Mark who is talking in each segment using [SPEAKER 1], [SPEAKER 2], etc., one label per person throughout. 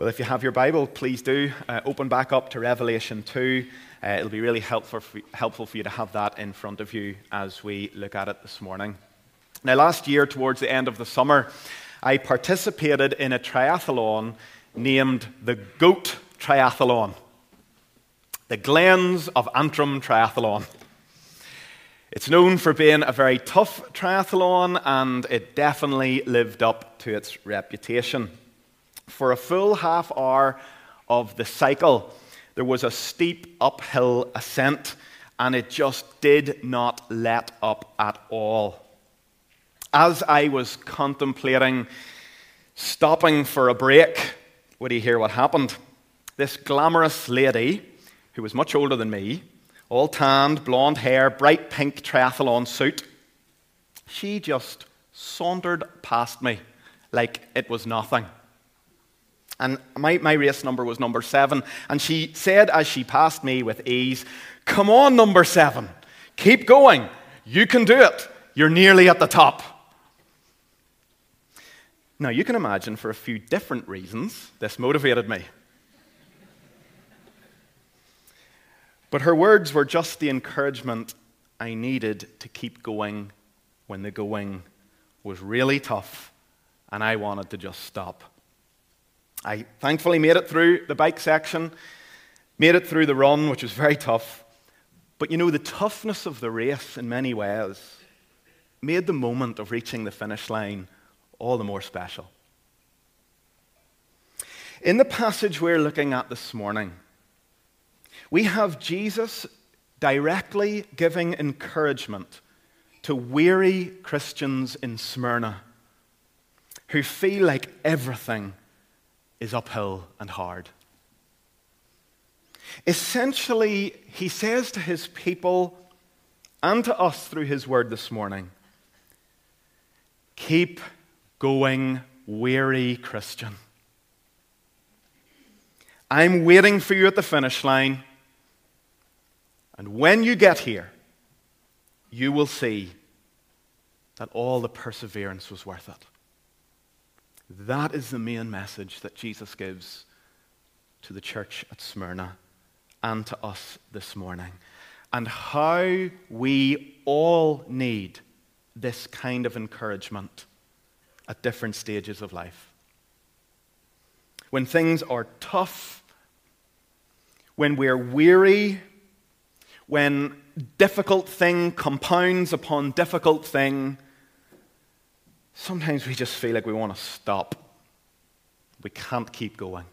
[SPEAKER 1] Well, if you have your Bible, please do uh, open back up to Revelation 2. Uh, it'll be really helpful for, helpful for you to have that in front of you as we look at it this morning. Now, last year, towards the end of the summer, I participated in a triathlon named the GOAT Triathlon, the Glens of Antrim Triathlon. It's known for being a very tough triathlon, and it definitely lived up to its reputation. For a full half hour of the cycle, there was a steep uphill ascent, and it just did not let up at all. As I was contemplating stopping for a break, would you hear what happened? This glamorous lady, who was much older than me, all tanned, blonde hair, bright pink triathlon suit, she just sauntered past me like it was nothing. And my, my race number was number seven. And she said as she passed me with ease, Come on, number seven. Keep going. You can do it. You're nearly at the top. Now, you can imagine for a few different reasons this motivated me. But her words were just the encouragement I needed to keep going when the going was really tough and I wanted to just stop. I thankfully made it through the bike section, made it through the run, which was very tough. But you know, the toughness of the race in many ways made the moment of reaching the finish line all the more special. In the passage we're looking at this morning, we have Jesus directly giving encouragement to weary Christians in Smyrna who feel like everything is uphill and hard. Essentially, he says to his people and to us through his word this morning keep going, weary Christian. I'm waiting for you at the finish line. And when you get here, you will see that all the perseverance was worth it. That is the main message that Jesus gives to the church at Smyrna and to us this morning. And how we all need this kind of encouragement at different stages of life. When things are tough, when we're weary, when difficult thing compounds upon difficult thing, sometimes we just feel like we want to stop. We can't keep going.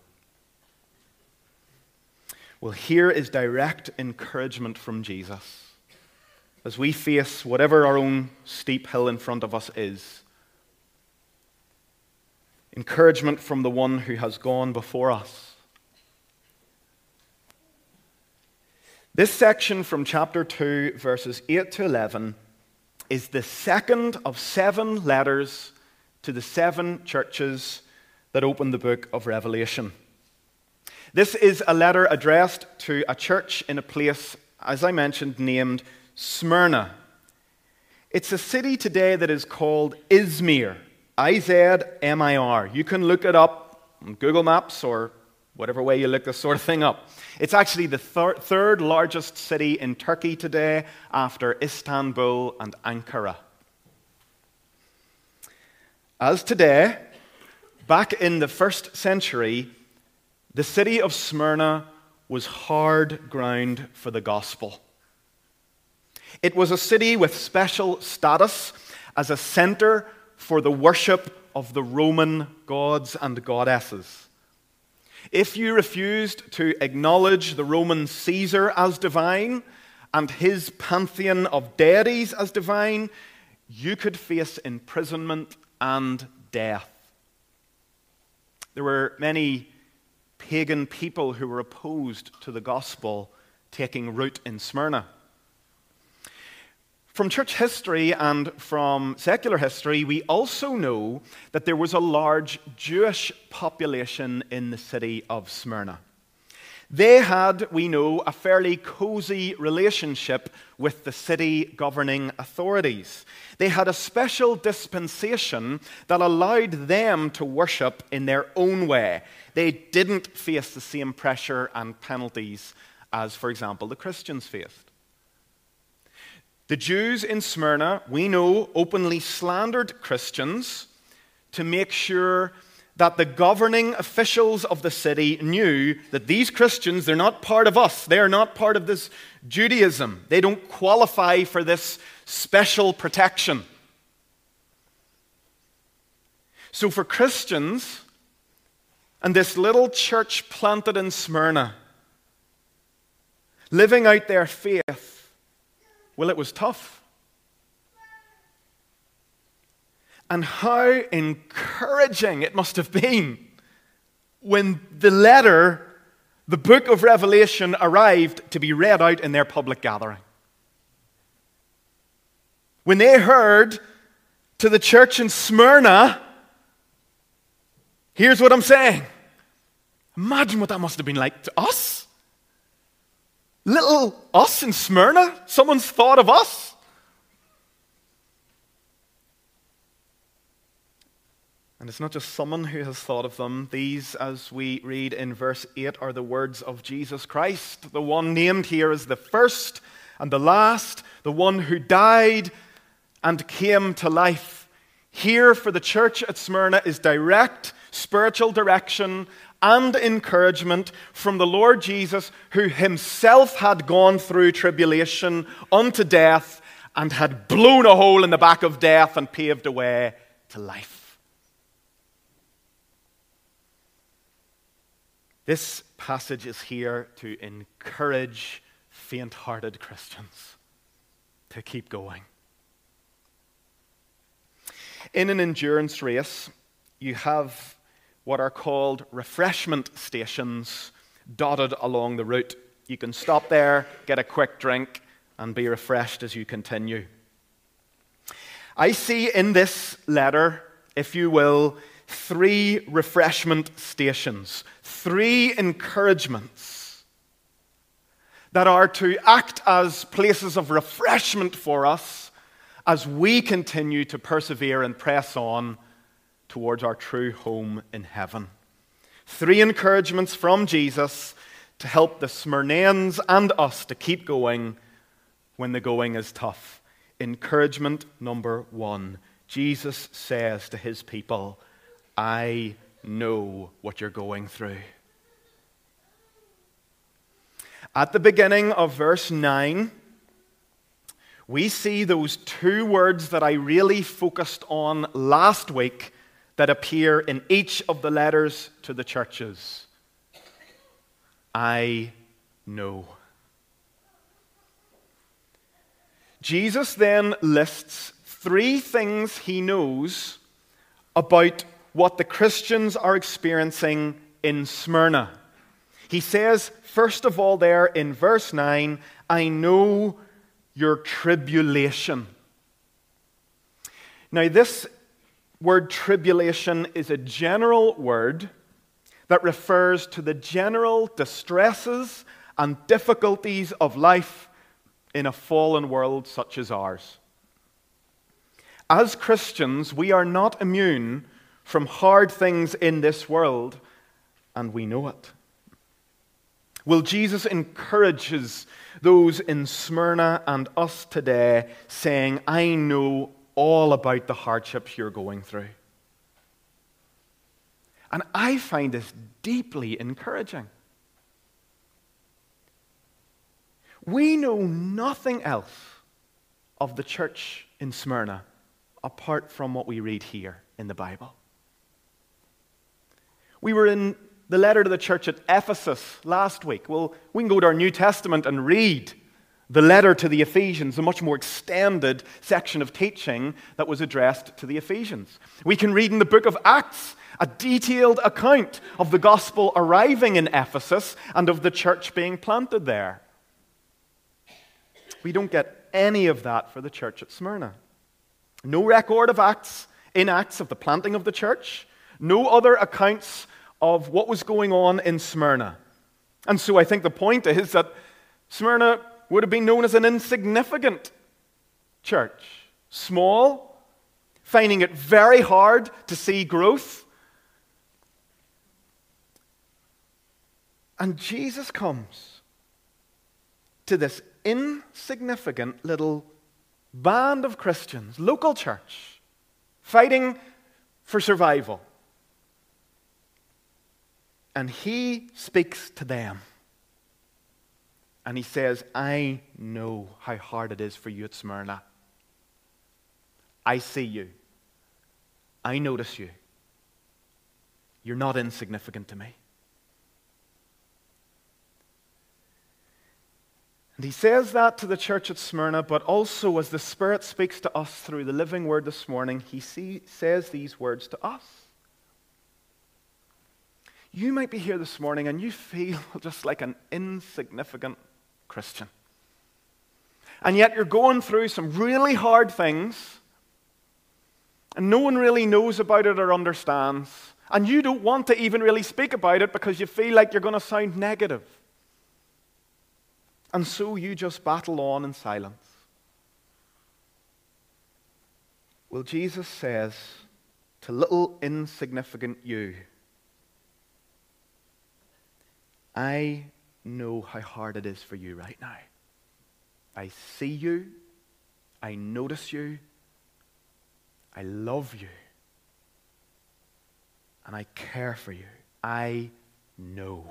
[SPEAKER 1] Well, here is direct encouragement from Jesus as we face whatever our own steep hill in front of us is. Encouragement from the one who has gone before us. This section from chapter 2, verses 8 to 11 is the second of seven letters to the seven churches that open the book of Revelation. This is a letter addressed to a church in a place, as I mentioned, named Smyrna. It's a city today that is called Izmir, I Z M I R. You can look it up on Google Maps or whatever way you look this sort of thing up. It's actually the thir- third largest city in Turkey today after Istanbul and Ankara. As today, back in the first century, the city of Smyrna was hard ground for the gospel. It was a city with special status as a center for the worship of the Roman gods and goddesses. If you refused to acknowledge the Roman Caesar as divine and his pantheon of deities as divine, you could face imprisonment and death. There were many pagan people who were opposed to the gospel taking root in Smyrna. From church history and from secular history, we also know that there was a large Jewish population in the city of Smyrna. They had, we know, a fairly cozy relationship with the city governing authorities. They had a special dispensation that allowed them to worship in their own way. They didn't face the same pressure and penalties as, for example, the Christians faced. The Jews in Smyrna, we know, openly slandered Christians to make sure that the governing officials of the city knew that these Christians, they're not part of us. They are not part of this Judaism. They don't qualify for this special protection. So, for Christians and this little church planted in Smyrna, living out their faith, well, it was tough. And how encouraging it must have been when the letter, the book of Revelation, arrived to be read out in their public gathering. When they heard to the church in Smyrna, here's what I'm saying. Imagine what that must have been like to us. Little us in Smyrna, someone's thought of us. And it's not just someone who has thought of them. These, as we read in verse 8, are the words of Jesus Christ, the one named here as the first and the last, the one who died and came to life. Here for the church at Smyrna is direct spiritual direction and encouragement from the Lord Jesus, who himself had gone through tribulation unto death and had blown a hole in the back of death and paved a way to life. This passage is here to encourage faint hearted Christians to keep going. In an endurance race, you have what are called refreshment stations dotted along the route. You can stop there, get a quick drink, and be refreshed as you continue. I see in this letter, if you will, three refreshment stations, three encouragements that are to act as places of refreshment for us as we continue to persevere and press on towards our true home in heaven. Three encouragements from Jesus to help the Smyrnaeans and us to keep going when the going is tough. Encouragement number one Jesus says to his people, I know what you're going through. At the beginning of verse 9, we see those two words that I really focused on last week that appear in each of the letters to the churches. I know. Jesus then lists three things he knows about what the Christians are experiencing in Smyrna. He says, first of all, there in verse 9, I know your tribulation. Now, this word tribulation is a general word that refers to the general distresses and difficulties of life in a fallen world such as ours. As Christians, we are not immune from hard things in this world, and we know it. Will Jesus encourages those in Smyrna and us today, saying, I know all about the hardships you're going through? And I find this deeply encouraging. We know nothing else of the church in Smyrna apart from what we read here in the Bible. We were in the letter to the church at Ephesus last week. Well, we can go to our New Testament and read the letter to the Ephesians, a much more extended section of teaching that was addressed to the Ephesians. We can read in the book of Acts a detailed account of the gospel arriving in Ephesus and of the church being planted there. We don't get any of that for the church at Smyrna. No record of Acts in Acts of the planting of the church, no other accounts of what was going on in Smyrna. And so I think the point is that Smyrna would have been known as an insignificant church. Small, finding it very hard to see growth. And Jesus comes to this insignificant little band of Christians, local church, fighting for survival. And he speaks to them. And he says, I know how hard it is for you at Smyrna. I see you. I notice you. You're not insignificant to me. And he says that to the church at Smyrna, but also as the Spirit speaks to us through the living word this morning, he see, says these words to us. You might be here this morning and you feel just like an insignificant Christian. And yet you're going through some really hard things, and no one really knows about it or understands. And you don't want to even really speak about it because you feel like you're going to sound negative. And so you just battle on in silence. Well, Jesus says to little insignificant you, I know how hard it is for you right now. I see you. I notice you. I love you. And I care for you. I know.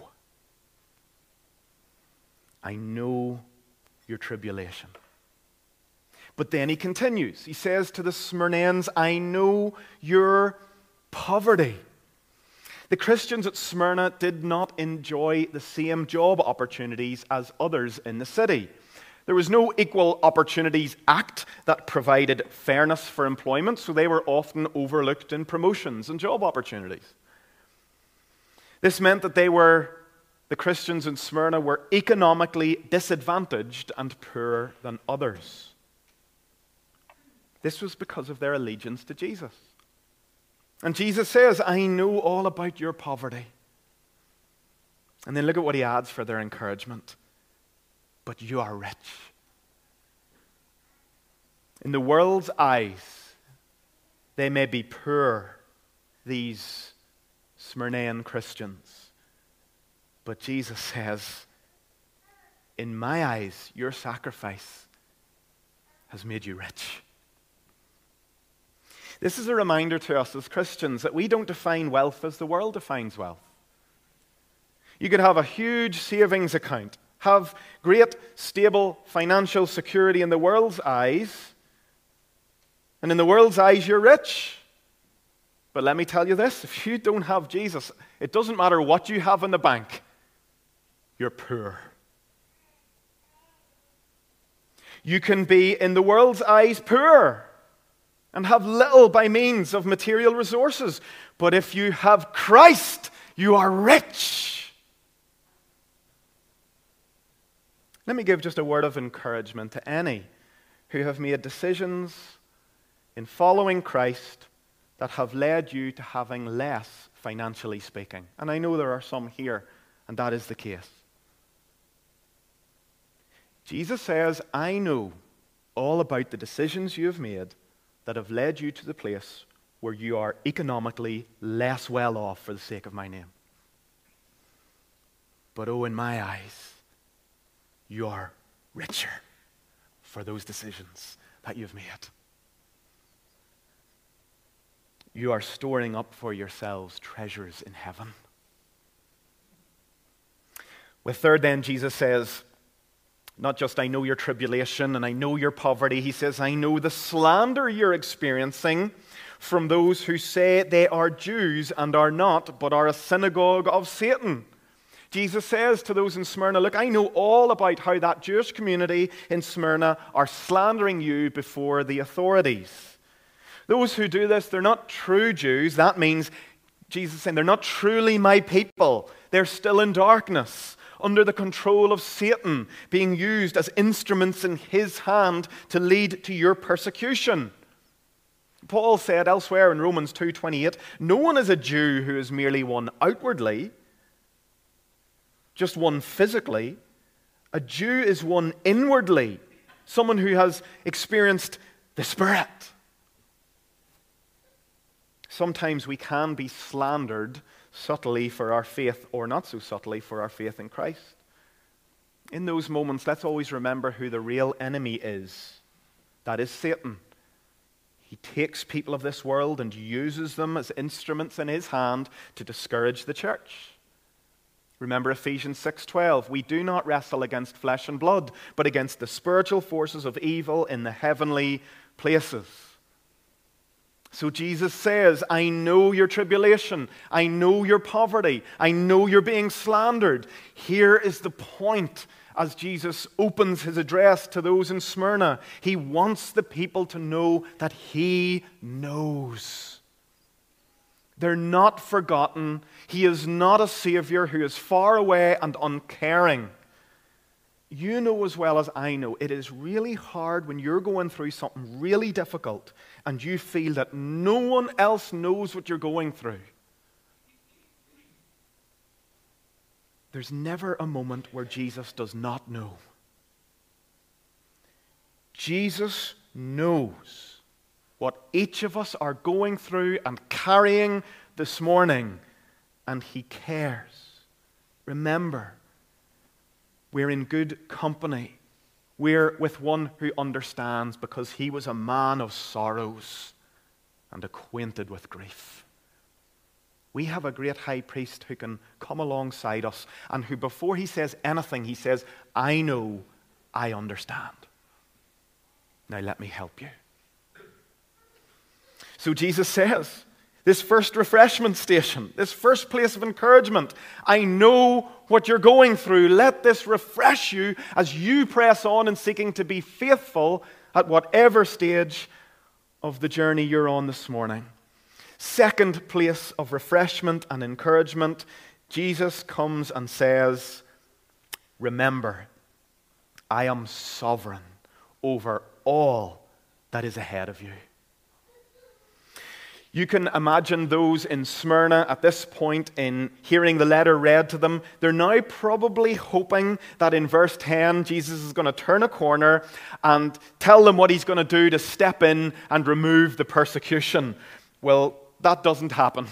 [SPEAKER 1] I know your tribulation. But then he continues. He says to the Smyrnaeans, I know your poverty. The Christians at Smyrna did not enjoy the same job opportunities as others in the city. There was no Equal Opportunities Act that provided fairness for employment, so they were often overlooked in promotions and job opportunities. This meant that they were the Christians in Smyrna were economically disadvantaged and poorer than others. This was because of their allegiance to Jesus. And Jesus says, I know all about your poverty. And then look at what he adds for their encouragement. But you are rich. In the world's eyes, they may be poor, these Smyrnaean Christians. But Jesus says, In my eyes, your sacrifice has made you rich. This is a reminder to us as Christians that we don't define wealth as the world defines wealth. You could have a huge savings account, have great, stable financial security in the world's eyes, and in the world's eyes, you're rich. But let me tell you this if you don't have Jesus, it doesn't matter what you have in the bank, you're poor. You can be, in the world's eyes, poor and have little by means of material resources. But if you have Christ, you are rich. Let me give just a word of encouragement to any who have made decisions in following Christ that have led you to having less, financially speaking. And I know there are some here, and that is the case. Jesus says, I know all about the decisions you have made that have led you to the place where you are economically less well off for the sake of my name. But oh, in my eyes, you are richer for those decisions that you've made. You are storing up for yourselves treasures in heaven. With third, then, Jesus says, not just, I know your tribulation and I know your poverty. He says, I know the slander you're experiencing from those who say they are Jews and are not, but are a synagogue of Satan. Jesus says to those in Smyrna, Look, I know all about how that Jewish community in Smyrna are slandering you before the authorities. Those who do this, they're not true Jews. That means, Jesus saying, they're not truly my people. They're still in darkness under the control of Satan, being used as instruments in his hand to lead to your persecution. Paul said elsewhere in Romans 2:28, "No one is a Jew who is merely one outwardly, just one physically. A Jew is one inwardly, someone who has experienced the Spirit. Sometimes we can be slandered subtly for our faith, or not so subtly for our faith in Christ. In those moments, let's always remember who the real enemy is that is Satan. He takes people of this world and uses them as instruments in his hand to discourage the church. Remember Ephesians 6:12, we do not wrestle against flesh and blood, but against the spiritual forces of evil in the heavenly places. So Jesus says, I know your tribulation. I know your poverty. I know you're being slandered. Here is the point as Jesus opens his address to those in Smyrna. He wants the people to know that he knows. They're not forgotten. He is not a Savior who is far away and uncaring. You know as well as I know, it is really hard when you're going through something really difficult and you feel that no one else knows what you're going through. There's never a moment where Jesus does not know. Jesus knows what each of us are going through and carrying this morning, and He cares. Remember, we're in good company. We're with one who understands because he was a man of sorrows and acquainted with grief. We have a great high priest who can come alongside us and who, before he says anything, he says, I know, I understand. Now let me help you. So Jesus says, this first refreshment station, this first place of encouragement. I know what you're going through. Let this refresh you as you press on in seeking to be faithful at whatever stage of the journey you're on this morning. Second place of refreshment and encouragement, Jesus comes and says, Remember, I am sovereign over all that is ahead of you. You can imagine those in Smyrna at this point in hearing the letter read to them. They're now probably hoping that in verse 10, Jesus is going to turn a corner and tell them what he's going to do to step in and remove the persecution. Well, that doesn't happen.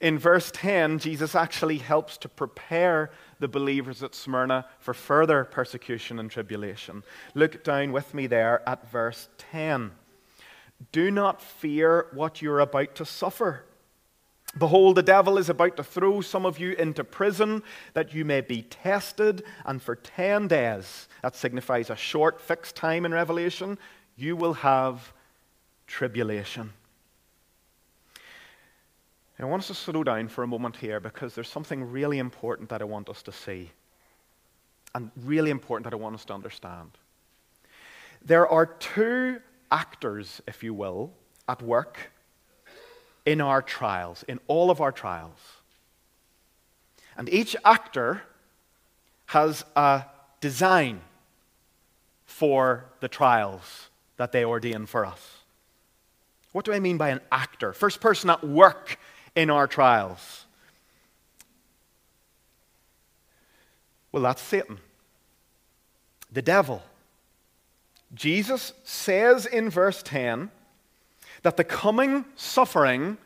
[SPEAKER 1] In verse 10, Jesus actually helps to prepare the believers at Smyrna for further persecution and tribulation. Look down with me there at verse 10. Do not fear what you're about to suffer. Behold, the devil is about to throw some of you into prison that you may be tested, and for 10 days, that signifies a short fixed time in Revelation, you will have tribulation. I want us to slow down for a moment here because there's something really important that I want us to see, and really important that I want us to understand. There are two actors, if you will, at work in our trials, in all of our trials. And each actor has a design for the trials that they ordain for us. What do I mean by an actor? First person at work in our trials. Well, that's Satan, the devil. Jesus says in verse 10 that the coming suffering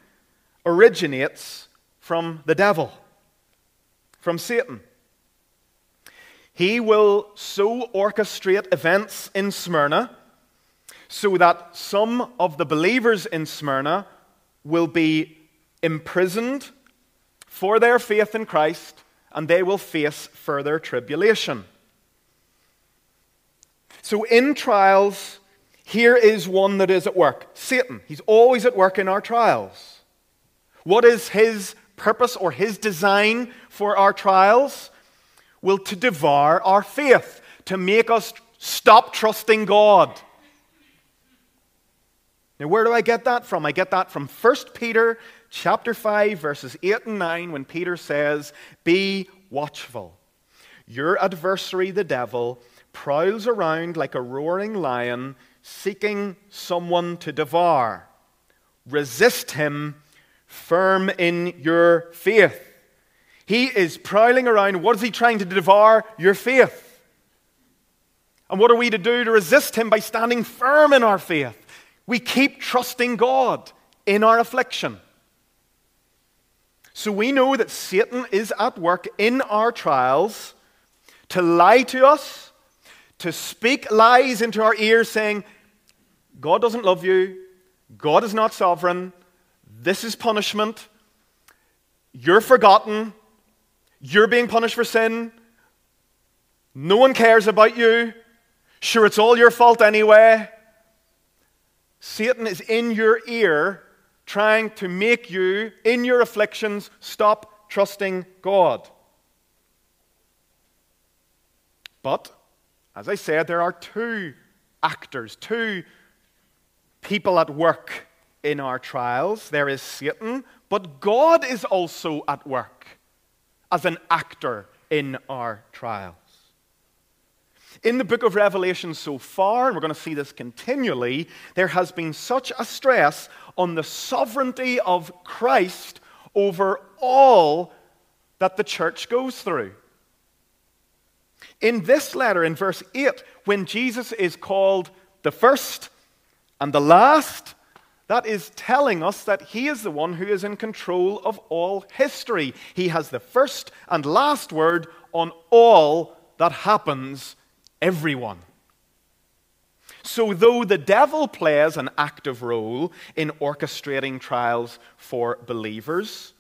[SPEAKER 1] originates from the devil, from Satan. He will so orchestrate events in Smyrna so that some of the believers in Smyrna will be imprisoned for their faith in Christ and they will face further tribulation. So, in trials, here is one that is at work Satan. He's always at work in our trials. What is his purpose or his design for our trials? Well, to devour our faith, to make us stop trusting God. Now, where do I get that from? I get that from 1 Peter chapter 5, verses 8 and 9, when Peter says, Be watchful. Your adversary, the devil, prowls around like a roaring lion, seeking someone to devour. Resist him, firm in your faith. He is prowling around. What is he trying to devour? Your faith. And what are we to do to resist him by standing firm in our faith? We keep trusting God in our affliction. So we know that Satan is at work in our trials to lie to us, to speak lies into our ears saying, God doesn't love you, God is not sovereign, this is punishment, you're forgotten, you're being punished for sin, no one cares about you, sure, it's all your fault anyway. Satan is in your ear trying to make you, in your afflictions, stop trusting God. But, as I said, there are two actors, two people at work in our trials. There is Satan, but God is also at work as an actor in our trials. In the book of Revelation so far, and we're going to see this continually, there has been such a stress on the sovereignty of Christ over all that the church goes through. In this letter, in verse 8, when Jesus is called the first and the last, that is telling us that he is the one who is in control of all history. He has the first and last word on all that happens, everyone. So, though the devil plays an active role in orchestrating trials for believers,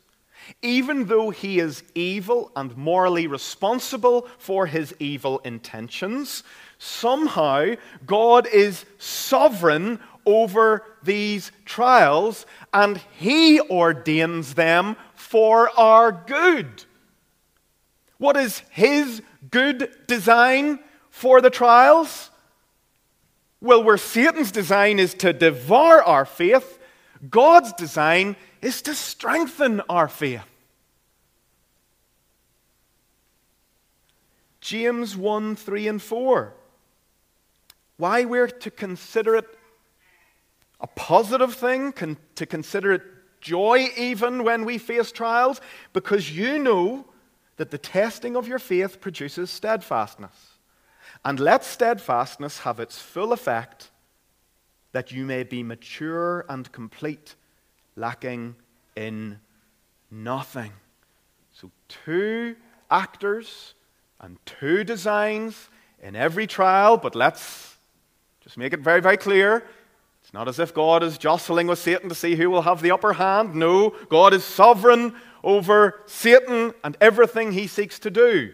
[SPEAKER 1] even though he is evil and morally responsible for his evil intentions, somehow God is sovereign over these trials and he ordains them for our good. What is his good design for the trials? Well, where Satan's design is to devour our faith, God's design is to strengthen our faith. James 1 3 and 4. Why we're to consider it a positive thing, con- to consider it joy even when we face trials, because you know that the testing of your faith produces steadfastness. And let steadfastness have its full effect, that you may be mature and complete lacking in nothing. So, two actors and two designs in every trial, but let's just make it very, very clear. It's not as if God is jostling with Satan to see who will have the upper hand. No, God is sovereign over Satan and everything he seeks to do.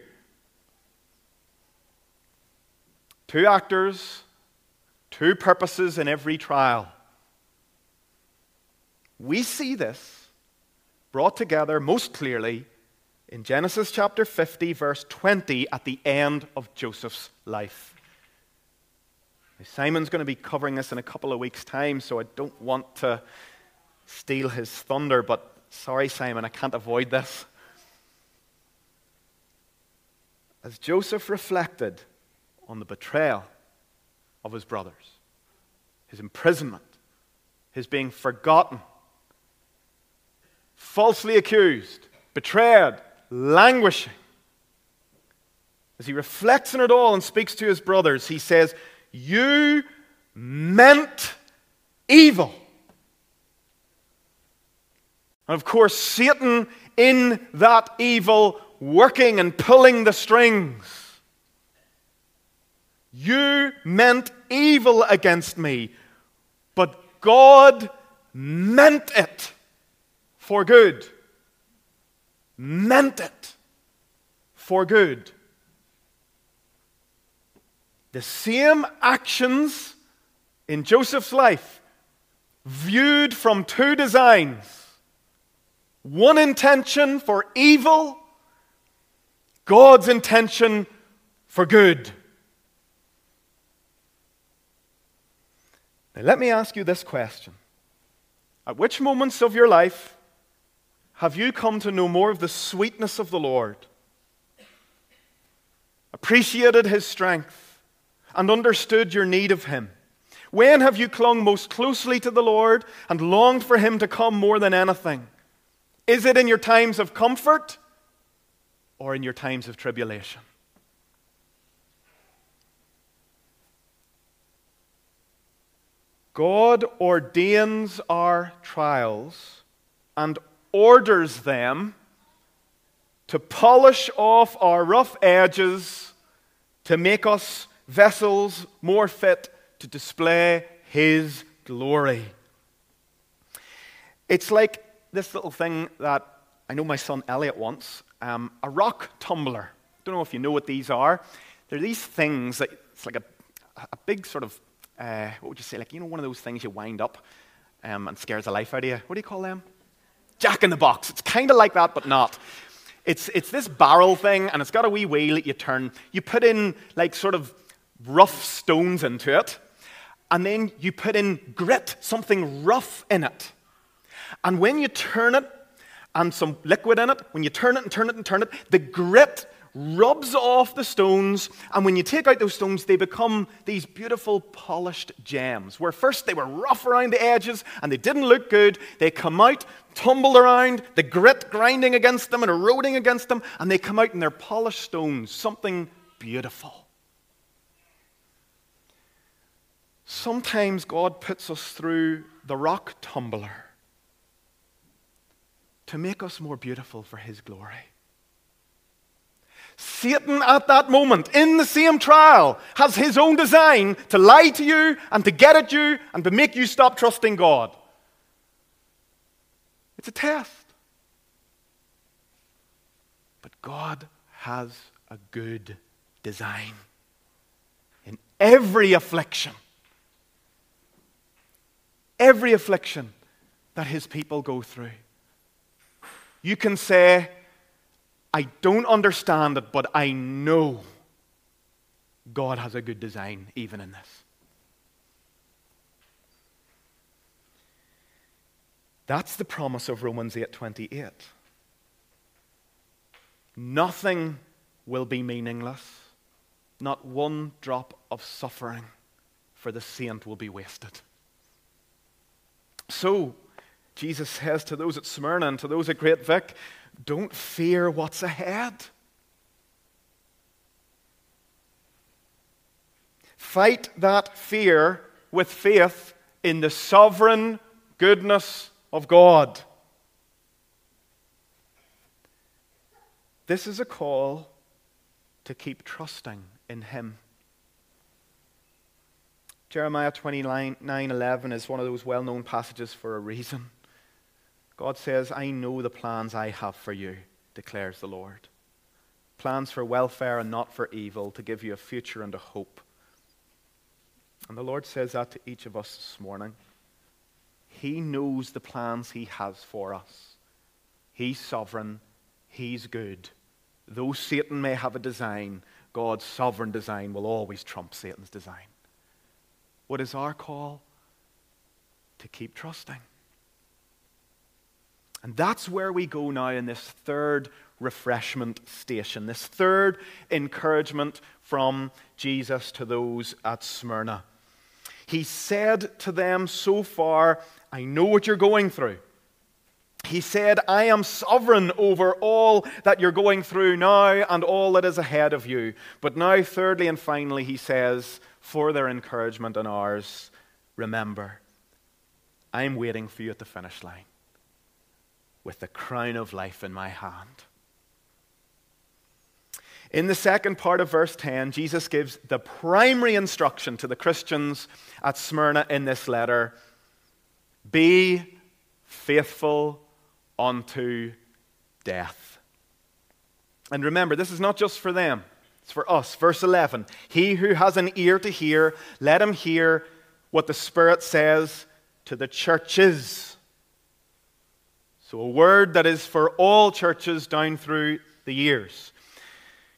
[SPEAKER 1] Two actors, two purposes in every trial. We see this brought together most clearly in Genesis chapter 50, verse 20, at the end of Joseph's life. Now, Simon's going to be covering this in a couple of weeks' time, so I don't want to steal his thunder, but sorry, Simon, I can't avoid this. As Joseph reflected on the betrayal of his brothers, his imprisonment, his being forgotten, falsely accused, betrayed, languishing. As he reflects on it all and speaks to his brothers, he says, You meant evil. And of course, Satan in that evil, working and pulling the strings. You meant evil against me, but God meant it for good. Meant it for good. The same actions in Joseph's life, viewed from two designs one intention for evil, God's intention for good. Now, let me ask you this question At which moments of your life have you come to know more of the sweetness of the Lord? Appreciated his strength and understood your need of him? When have you clung most closely to the Lord and longed for him to come more than anything? Is it in your times of comfort or in your times of tribulation. God ordains our trials and orders them to polish off our rough edges to make us vessels more fit to display His glory. It's like this little thing that I know my son Elliot wants um, a rock tumbler. I Don't know if you know what these are. They're these things that it's like a, a big sort of, uh, what would you say, like, you know, one of those things you wind up um, and scares the life out of you. What do you call them? Jack in the box. It's kind of like that, but not. It's, it's this barrel thing, and it's got a wee wheel that you turn. You put in, like, sort of rough stones into it, and then you put in grit, something rough in it. And when you turn it, and some liquid in it, when you turn it and turn it and turn it, the grit rubs off the stones, and when you take out those stones, they become these beautiful polished gems. Where first they were rough around the edges and they didn't look good, they come out, tumble around, the grit grinding against them and eroding against them, and they come out and they're polished stones, something beautiful. Sometimes God puts us through the rock tumbler to make us more beautiful for His glory. Satan, at that moment, in the same trial, has his own design to lie to you and to get at you and to make you stop trusting God. It's a test. But God has a good design in every affliction. Every affliction that his people go through. You can say, I don't understand it, but I know God has a good design even in this. That's the promise of Romans 8:28. Nothing will be meaningless. Not one drop of suffering for the saint will be wasted. So, Jesus says to those at Smyrna and to those at Great Vic, don't fear what's ahead. Fight that fear with faith in the sovereign goodness of God. This is a call to keep trusting in Him. Jeremiah 29 11 is one of those well known passages for a reason. God says, I know the plans I have for you, declares the Lord. Plans for welfare and not for evil, to give you a future and a hope. And the Lord says that to each of us this morning. He knows the plans He has for us. He's sovereign, He's good. Though Satan may have a design, God's sovereign design will always trump Satan's design. What is our call? To keep trusting. And that's where we go now in this third refreshment station, this third encouragement from Jesus to those at Smyrna. He said to them so far, I know what you're going through. He said, I am sovereign over all that you're going through now and all that is ahead of you. But now, thirdly and finally, he says, for their encouragement and ours, remember, I'm waiting for you at the finish line with the crown of life in my hand. In the second part of verse 10, Jesus gives the primary instruction to the Christians at Smyrna in this letter be faithful unto death. And remember, this is not just for them, it's for us. Verse 11 He who has an ear to hear, let him hear what the Spirit says to the churches. So, a word that is for all churches down through the years.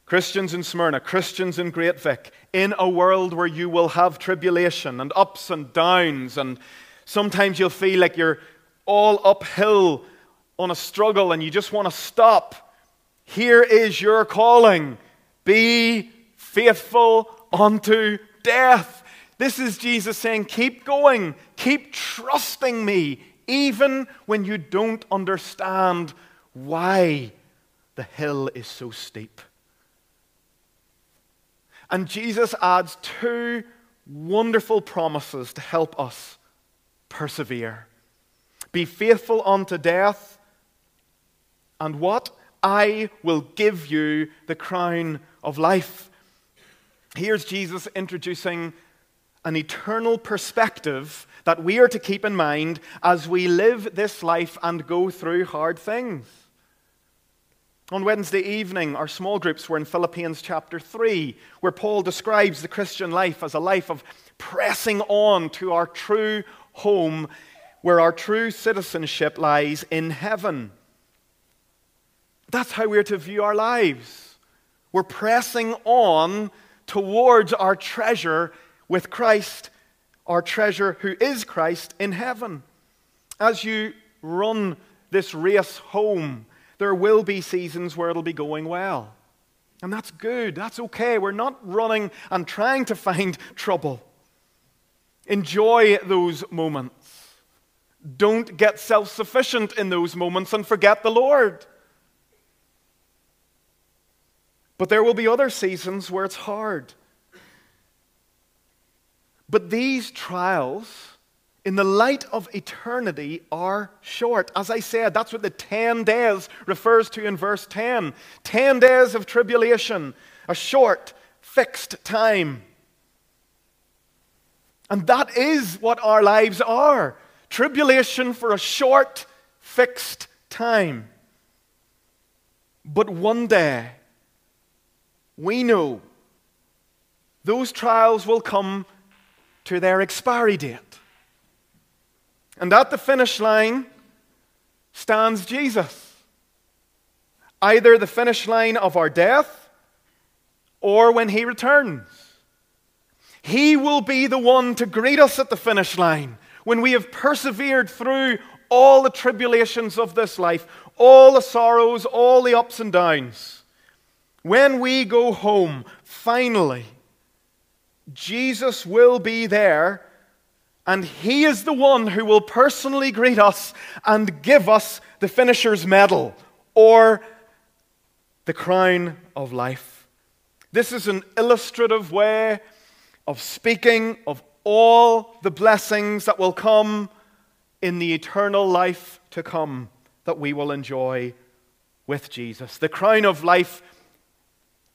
[SPEAKER 1] Christians in Smyrna, Christians in Great Vic, in a world where you will have tribulation and ups and downs, and sometimes you'll feel like you're all uphill on a struggle and you just want to stop. Here is your calling be faithful unto death. This is Jesus saying, Keep going, keep trusting me, even when you don't understand why the hill is so steep. And Jesus adds two wonderful promises to help us persevere. Be faithful unto death, and what? I will give you the crown of life. Here's Jesus introducing an eternal perspective that we are to keep in mind as we live this life and go through hard things. On Wednesday evening, our small groups were in Philippians chapter 3, where Paul describes the Christian life as a life of pressing on to our true home, where our true citizenship lies in heaven. That's how we're to view our lives. We're pressing on towards our treasure with Christ, our treasure who is Christ in heaven. As you run this race home, there will be seasons where it'll be going well. And that's good. That's okay. We're not running and trying to find trouble. Enjoy those moments. Don't get self sufficient in those moments and forget the Lord. But there will be other seasons where it's hard. But these trials in the light of eternity are short. As I said, that's what the 10 days refers to in verse 10. 10 days of tribulation, a short, fixed time. And that is what our lives are tribulation for a short, fixed time. But one day, we know those trials will come to their expiry date. And at the finish line stands Jesus. Either the finish line of our death or when he returns. He will be the one to greet us at the finish line when we have persevered through all the tribulations of this life, all the sorrows, all the ups and downs. When we go home, finally, Jesus will be there and He is the one who will personally greet us and give us the finisher's medal or the crown of life. This is an illustrative way of speaking of all the blessings that will come in the eternal life to come that we will enjoy with Jesus. The crown of life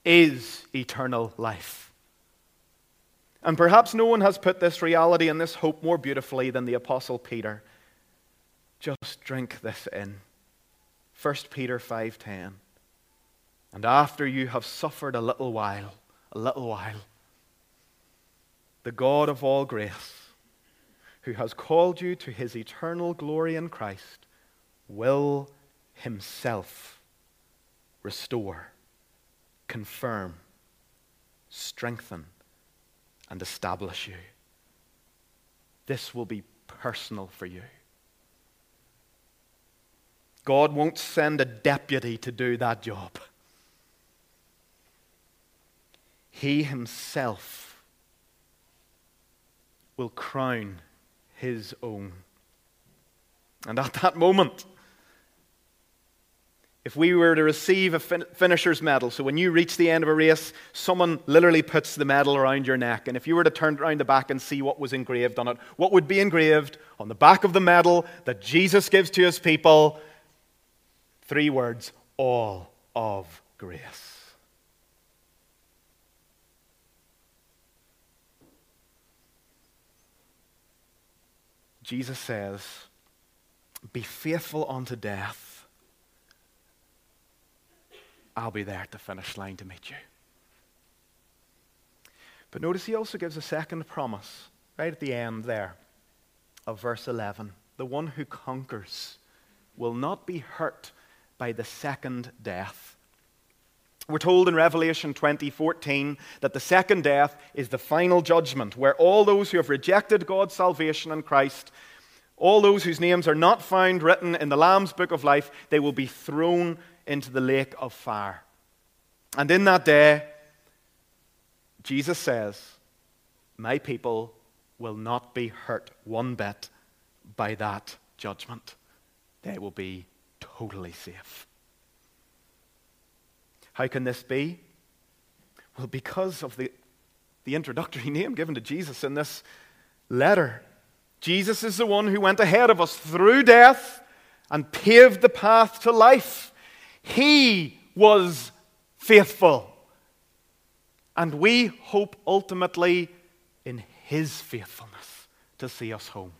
[SPEAKER 1] is eternal life. And perhaps no one has put this reality and this hope more beautifully than the Apostle Peter. Just drink this in. 1 Peter 5:10. And after you have suffered a little while, a little while, the God of all grace, who has called you to his eternal glory in Christ, will himself restore, confirm, strengthen, and establish you. This will be personal for you. God won't send a deputy to do that job. He himself will crown his own. And at that moment, if we were to receive a fin- finisher's medal, so when you reach the end of a race, someone literally puts the medal around your neck, and if you were to turn around the back and see what was engraved on it, what would be engraved on the back of the medal that Jesus gives to his people? Three words all of grace. Jesus says, Be faithful unto death I'll be there at the finish line to meet you. But notice he also gives a second promise right at the end there of verse 11. The one who conquers will not be hurt by the second death. We're told in Revelation 20:14 that the second death is the final judgment where all those who have rejected God's salvation in Christ, all those whose names are not found written in the Lamb's book of life, they will be thrown into the lake of fire. And in that day, Jesus says, My people will not be hurt one bit by that judgment. They will be totally safe. How can this be? Well, because of the, the introductory name given to Jesus in this letter. Jesus is the one who went ahead of us through death and paved the path to life. He was faithful. And we hope ultimately in His faithfulness to see us home.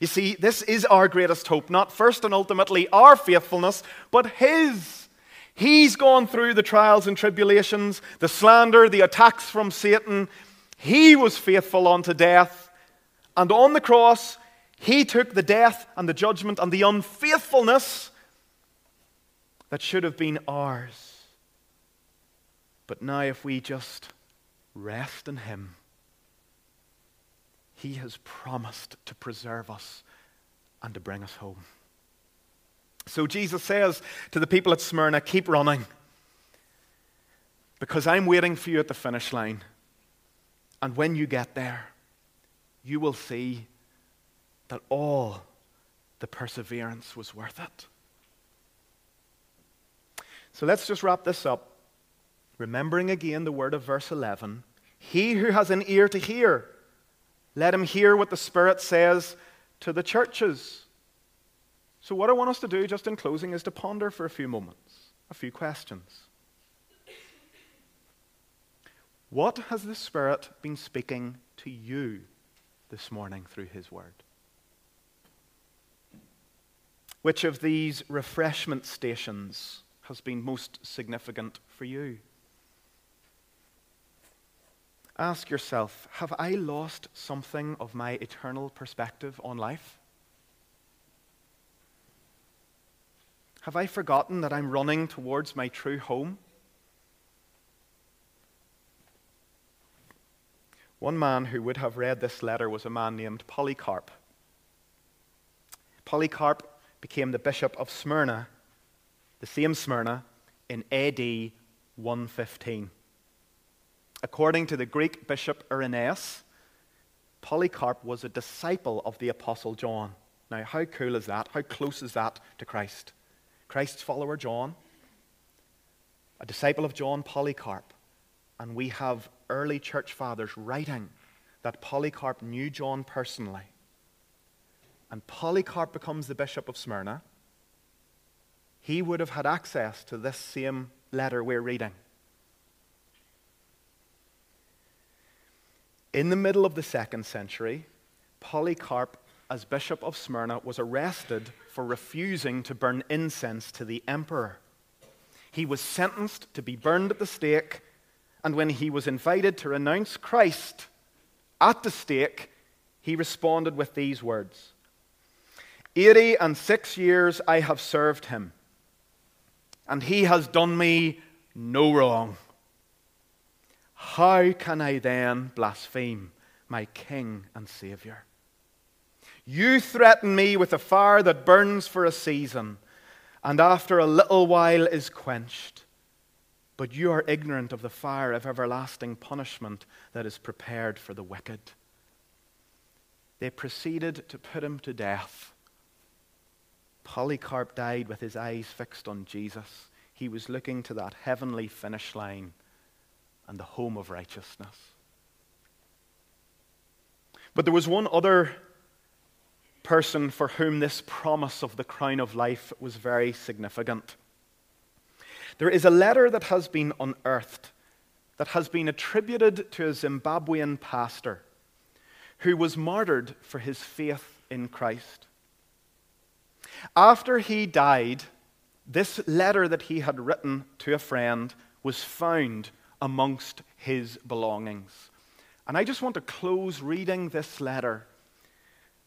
[SPEAKER 1] You see, this is our greatest hope, not first and ultimately our faithfulness, but His. He's gone through the trials and tribulations, the slander, the attacks from Satan. He was faithful unto death. And on the cross, He took the death and the judgment and the unfaithfulness that should have been ours. But now, if we just rest in Him, He has promised to preserve us and to bring us home. So Jesus says to the people at Smyrna, Keep running, because I'm waiting for you at the finish line. And when you get there, you will see that all the perseverance was worth it. So let's just wrap this up remembering again the word of verse 11 He who has an ear to hear, let him hear what the Spirit says to the churches. So, what I want us to do just in closing is to ponder for a few moments, a few questions. What has the Spirit been speaking to you this morning through His Word? Which of these refreshment stations has been most significant for you? Ask yourself Have I lost something of my eternal perspective on life? Have I forgotten that I'm running towards my true home? One man who would have read this letter was a man named Polycarp. Polycarp became the bishop of Smyrna, the same Smyrna, in AD 115. According to the Greek bishop Irenaeus, Polycarp was a disciple of the Apostle John. Now, how cool is that? How close is that to Christ? Christ's follower John, a disciple of John, Polycarp. And we have early church fathers writing that Polycarp knew John personally. And Polycarp becomes the bishop of Smyrna. He would have had access to this same letter we're reading. In the middle of the second century, Polycarp, as Bishop of Smyrna, was arrested for refusing to burn incense to the emperor. He was sentenced to be burned at the stake, and when he was invited to renounce Christ at the stake, he responded with these words Eighty and six years I have served him, and he has done me no wrong. How can I then blaspheme my King and Savior? You threaten me with a fire that burns for a season, and after a little while is quenched. But you are ignorant of the fire of everlasting punishment that is prepared for the wicked. They proceeded to put him to death. Polycarp died with his eyes fixed on Jesus. He was looking to that heavenly finish line and the home of righteousness. But there was one other person for whom this promise of the crown of life was very significant. There is a letter that has been unearthed that has been attributed to a Zimbabwean pastor who was martyred for his faith in Christ. After he died, this letter that he had written to a friend was found amongst his belongings. And I just want to close reading this letter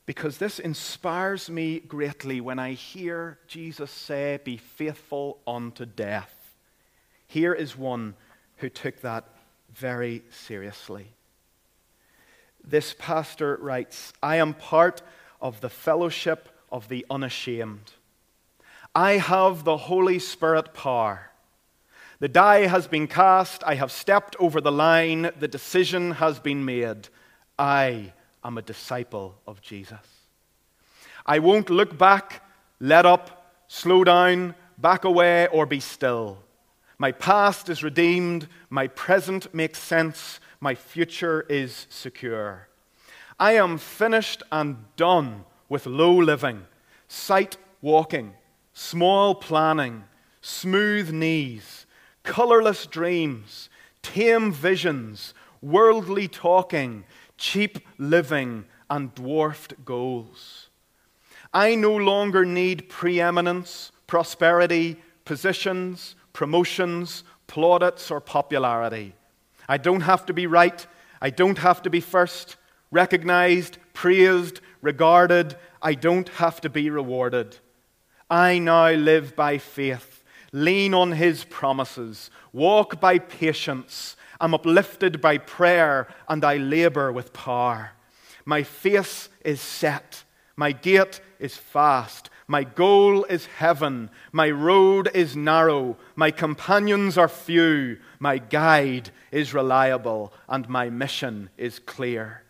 [SPEAKER 1] because this inspires me greatly when I hear Jesus say, Be faithful unto death. Here is one who took that very seriously. This pastor writes I am part of the fellowship of the unashamed. I have the Holy Spirit power. The die has been cast. I have stepped over the line. The decision has been made. I am a disciple of Jesus. I won't look back, let up, slow down, back away, or be still. My past is redeemed, my present makes sense, my future is secure. I am finished and done with low living, sight walking, small planning, smooth knees, colorless dreams, tame visions, worldly talking, cheap living, and dwarfed goals. I no longer need preeminence, prosperity, positions, promotions, plaudits, or popularity. I don't have to be right. I don't have to be first, recognized, praised, regarded. I don't have to be rewarded. I now live by faith, lean on His promises, walk by patience, I'm uplifted by prayer, and I labor with power. My face is set, my gait is fast, my goal is heaven. My road is narrow. My companions are few. My guide is reliable. And my mission is clear.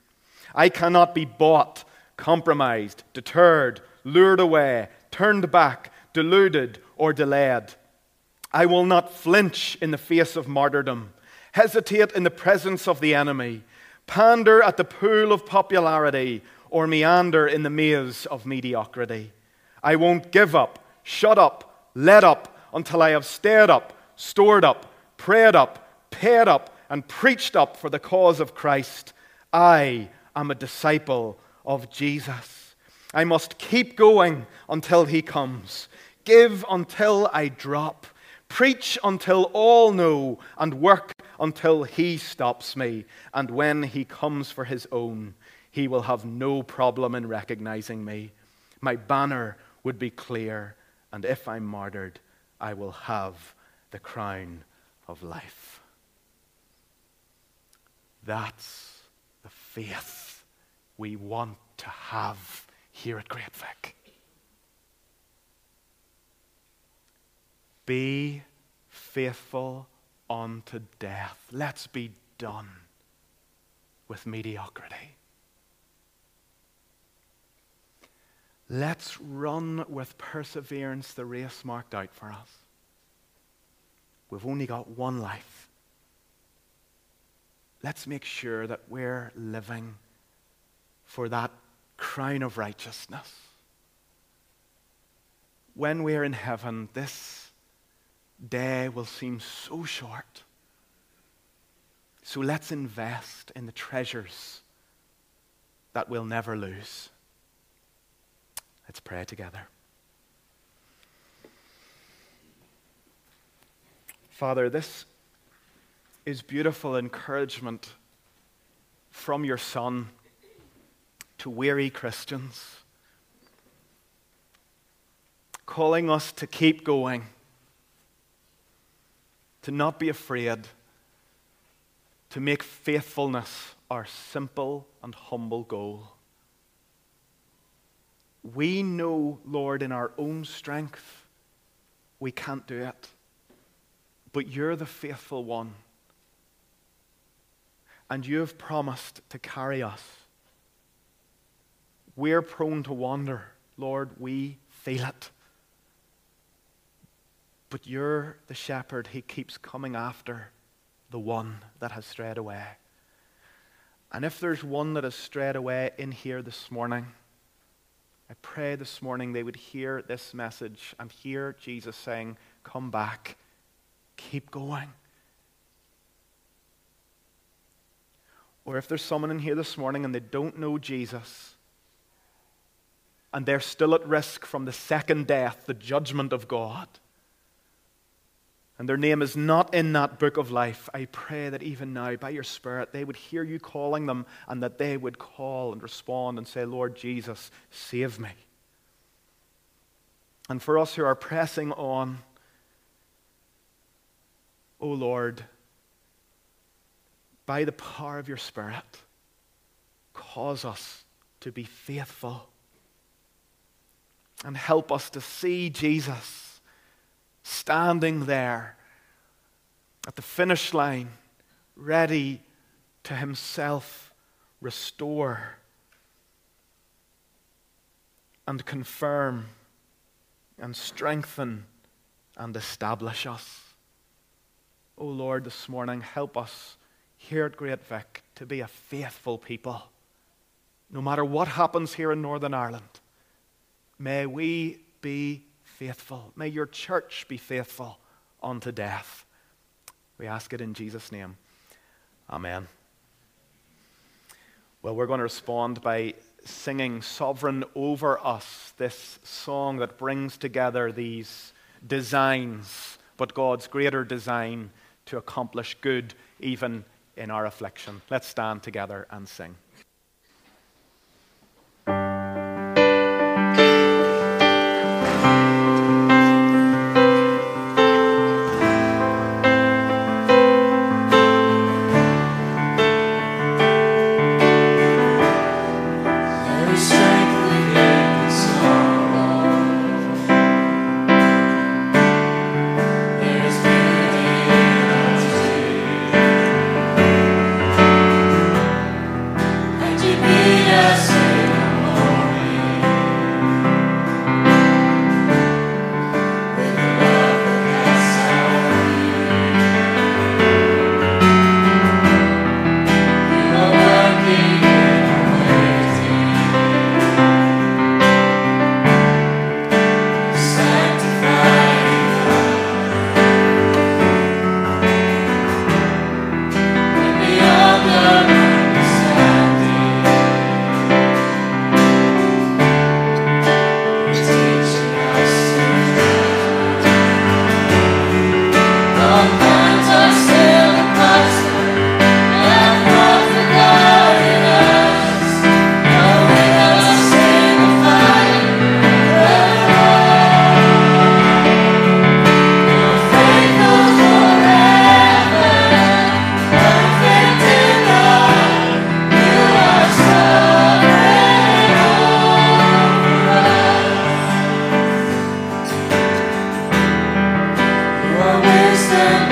[SPEAKER 1] I cannot be bought, compromised, deterred, lured away, turned back, deluded, or delayed. I will not flinch in the face of martyrdom, hesitate in the presence of the enemy, pander at the pool of popularity, or meander in the maze of mediocrity. I won't give up, shut up, let up until I have stared up, stored up, prayed up, paid up, and preached up for the cause of Christ. I am a disciple of Jesus. I must keep going until he comes, give until I drop, preach until all know, and work until he stops me. And when he comes for his own, he will have no problem in recognizing me. My banner would be clear, and if I'm martyred, I will have the crown of life. That's the faith we want to have here at Great Vic. Be faithful unto death. Let's be done with mediocrity. Let's run with perseverance the race marked out for us. We've only got one life. Let's make sure that we're living for that crown of righteousness. When we're in heaven, this day will seem so short. So let's invest in the treasures that we'll never lose. Let's pray together. Father, this is beautiful encouragement from your Son to weary Christians, calling us to keep going, to not be afraid, to make faithfulness our simple and humble goal. We know, Lord, in our own strength, we can't do it. But you're the faithful one. And you have promised to carry us. We're prone to wander. Lord, we feel it. But you're the shepherd. He keeps coming after the one that has strayed away. And if there's one that has strayed away in here this morning, I pray this morning they would hear this message and hear Jesus saying, Come back, keep going. Or if there's someone in here this morning and they don't know Jesus, and they're still at risk from the second death, the judgment of God, and their name is not in that book of life, I pray that even now, by your Spirit, they would hear you calling them and that they would call and respond and say, Lord Jesus, save me. And for us who are pressing on, O oh Lord, by the power of your Spirit, cause us to be faithful and help us to see Jesus standing there at the finish line, ready to himself restore and confirm and strengthen and establish us.
[SPEAKER 2] Oh Lord, this morning, help us here at Great Vic to be a faithful people. No matter what happens here in Northern Ireland, may we be faithful. May your church be faithful unto death. We ask it in Jesus' name. Amen. Well, we're going to respond by singing Sovereign Over Us, this song that brings together these designs, but God's greater design to accomplish good even in our affliction. Let's stand together and sing. Sovereign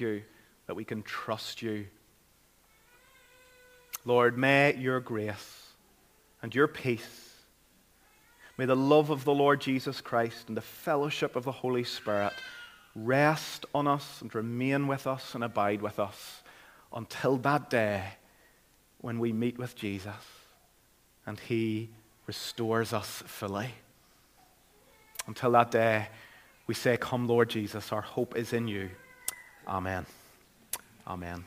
[SPEAKER 2] you that we can trust you. Lord, may your grace and your peace, may the love of the Lord Jesus Christ and the fellowship of the Holy Spirit
[SPEAKER 1] rest on us and remain with us and abide with us until that day when we meet with Jesus and he restores us fully. Until that day, we say, Come, Lord Jesus, our hope is in you. Amen. Amen.